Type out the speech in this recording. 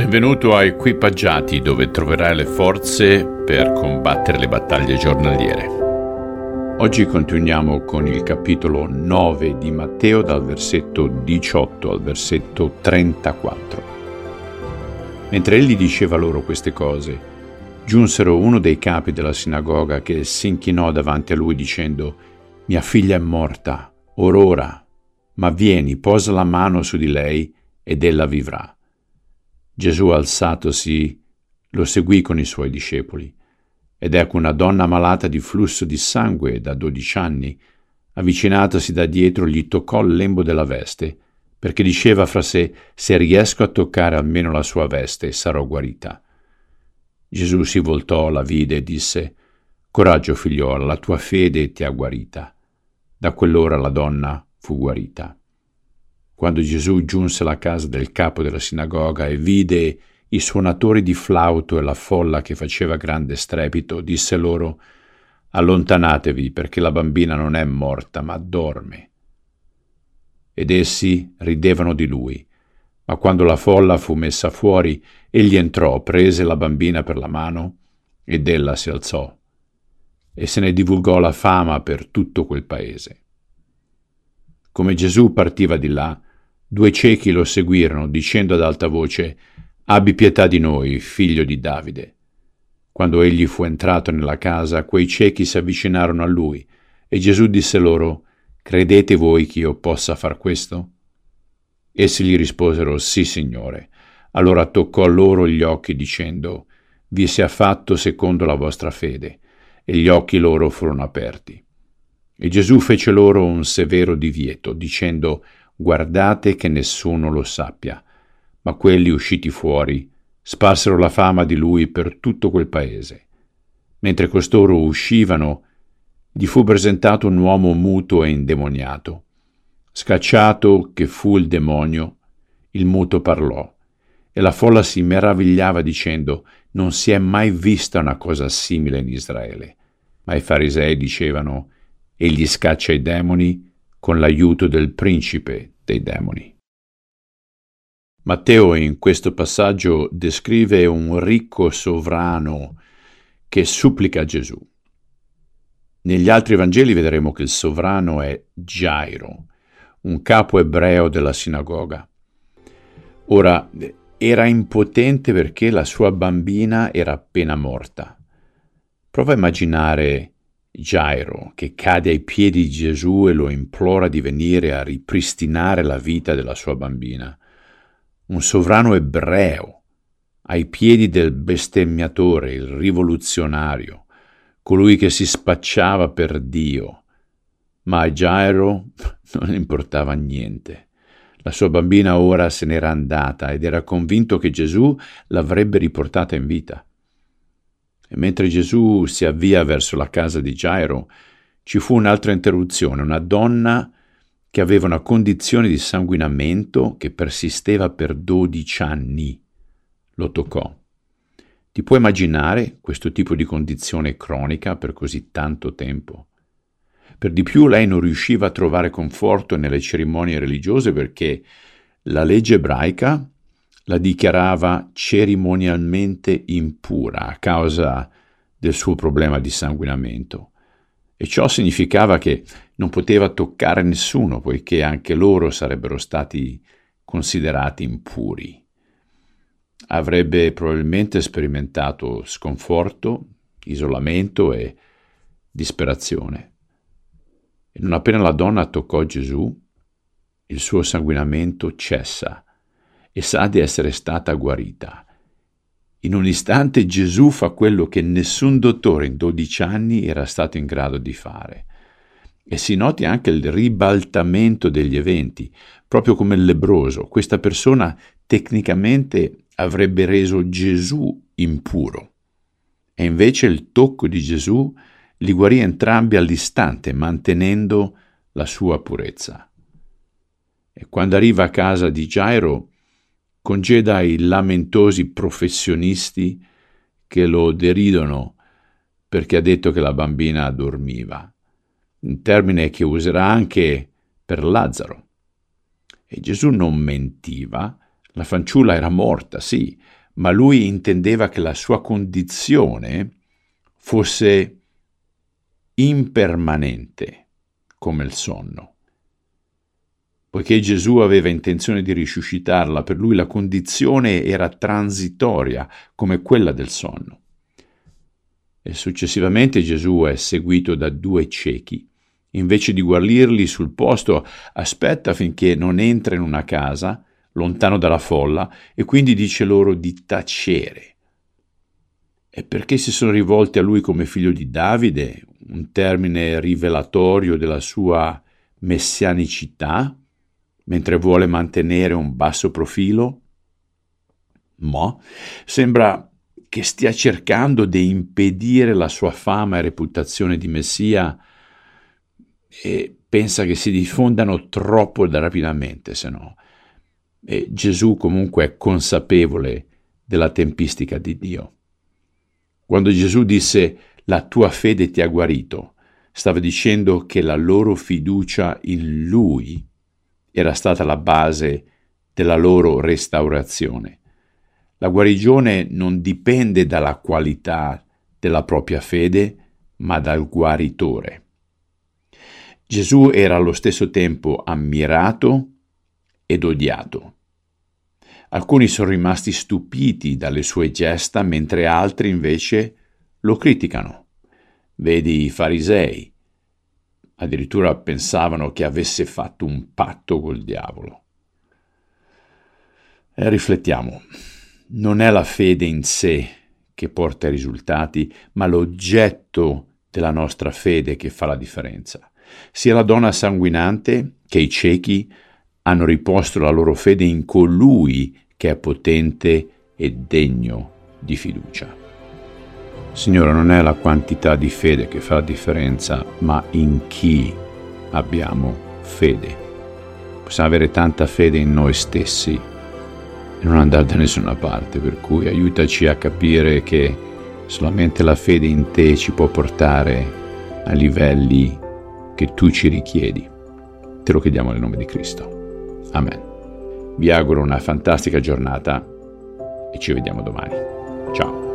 Benvenuto a Equipaggiati dove troverai le forze per combattere le battaglie giornaliere. Oggi continuiamo con il capitolo 9 di Matteo dal versetto 18 al versetto 34. Mentre egli diceva loro queste cose, giunsero uno dei capi della sinagoga che si inchinò davanti a lui dicendo Mia figlia è morta, or ora, ma vieni, posa la mano su di lei ed ella vivrà. Gesù alzatosi lo seguì con i suoi discepoli. Ed ecco una donna malata di flusso di sangue da dodici anni, avvicinatasi da dietro, gli toccò il lembo della veste, perché diceva fra sé, se riesco a toccare almeno la sua veste, sarò guarita. Gesù si voltò, la vide e disse, Coraggio, figliuola, la tua fede ti ha guarita. Da quell'ora la donna fu guarita. Quando Gesù giunse alla casa del capo della sinagoga e vide i suonatori di flauto e la folla che faceva grande strepito, disse loro Allontanatevi perché la bambina non è morta, ma dorme. Ed essi ridevano di lui. Ma quando la folla fu messa fuori, egli entrò, prese la bambina per la mano ed ella si alzò. E se ne divulgò la fama per tutto quel paese. Come Gesù partiva di là, Due ciechi lo seguirono, dicendo ad alta voce, Abbi pietà di noi, figlio di Davide. Quando egli fu entrato nella casa, quei ciechi si avvicinarono a lui, e Gesù disse loro, Credete voi che io possa far questo? Essi gli risposero, Sì, Signore. Allora toccò loro gli occhi, dicendo, Vi sia fatto secondo la vostra fede. E gli occhi loro furono aperti. E Gesù fece loro un severo divieto, dicendo, guardate che nessuno lo sappia. Ma quelli usciti fuori sparsero la fama di lui per tutto quel paese. Mentre costoro uscivano, gli fu presentato un uomo muto e indemoniato. Scacciato che fu il demonio, il muto parlò, e la folla si meravigliava dicendo non si è mai vista una cosa simile in Israele. Ma i farisei dicevano egli scaccia i demoni con l'aiuto del principe dei demoni. Matteo in questo passaggio descrive un ricco sovrano che supplica Gesù. Negli altri Vangeli vedremo che il sovrano è Gairo, un capo ebreo della sinagoga. Ora, era impotente perché la sua bambina era appena morta. Prova a immaginare Gairo, che cade ai piedi di Gesù e lo implora di venire a ripristinare la vita della sua bambina. Un sovrano ebreo, ai piedi del bestemmiatore, il rivoluzionario, colui che si spacciava per Dio. Ma a Gairo non importava niente. La sua bambina ora se n'era andata ed era convinto che Gesù l'avrebbe riportata in vita. E mentre Gesù si avvia verso la casa di Gairo, ci fu un'altra interruzione, una donna che aveva una condizione di sanguinamento che persisteva per dodici anni. Lo toccò. Ti puoi immaginare questo tipo di condizione cronica per così tanto tempo? Per di più lei non riusciva a trovare conforto nelle cerimonie religiose perché la legge ebraica la dichiarava cerimonialmente impura a causa del suo problema di sanguinamento. E ciò significava che non poteva toccare nessuno, poiché anche loro sarebbero stati considerati impuri. Avrebbe probabilmente sperimentato sconforto, isolamento e disperazione. E non appena la donna toccò Gesù, il suo sanguinamento cessa e sa di essere stata guarita. In un istante Gesù fa quello che nessun dottore in dodici anni era stato in grado di fare. E si noti anche il ribaltamento degli eventi, proprio come il lebroso. Questa persona tecnicamente avrebbe reso Gesù impuro. E invece il tocco di Gesù li guarì entrambi all'istante, mantenendo la sua purezza. E quando arriva a casa di Gairo, congeda i lamentosi professionisti che lo deridono perché ha detto che la bambina dormiva, un termine che userà anche per Lazzaro. E Gesù non mentiva, La fanciulla era morta, sì, ma lui intendeva che la sua condizione fosse impermanente come il sonno. Poiché Gesù aveva intenzione di risuscitarla, per lui la condizione era transitoria come quella del sonno. E successivamente Gesù è seguito da due ciechi. Invece di guarirli sul posto, aspetta finché non entra in una casa, lontano dalla folla, e quindi dice loro di tacere. E perché si sono rivolti a lui come figlio di Davide, un termine rivelatorio della sua messianicità? Mentre vuole mantenere un basso profilo? Mo sembra che stia cercando di impedire la sua fama e reputazione di Messia e pensa che si diffondano troppo rapidamente, se no. E Gesù comunque è consapevole della tempistica di Dio. Quando Gesù disse la tua fede ti ha guarito, stava dicendo che la loro fiducia in Lui era stata la base della loro restaurazione. La guarigione non dipende dalla qualità della propria fede, ma dal guaritore. Gesù era allo stesso tempo ammirato ed odiato. Alcuni sono rimasti stupiti dalle sue gesta, mentre altri invece lo criticano. Vedi i farisei, addirittura pensavano che avesse fatto un patto col diavolo. E riflettiamo, non è la fede in sé che porta ai risultati, ma l'oggetto della nostra fede che fa la differenza. Sia la donna sanguinante che i ciechi hanno riposto la loro fede in colui che è potente e degno di fiducia. Signore, non è la quantità di fede che fa la differenza, ma in chi abbiamo fede. Possiamo avere tanta fede in noi stessi e non andare da nessuna parte, per cui aiutaci a capire che solamente la fede in te ci può portare a livelli che tu ci richiedi. Te lo chiediamo nel nome di Cristo. Amen. Vi auguro una fantastica giornata e ci vediamo domani. Ciao.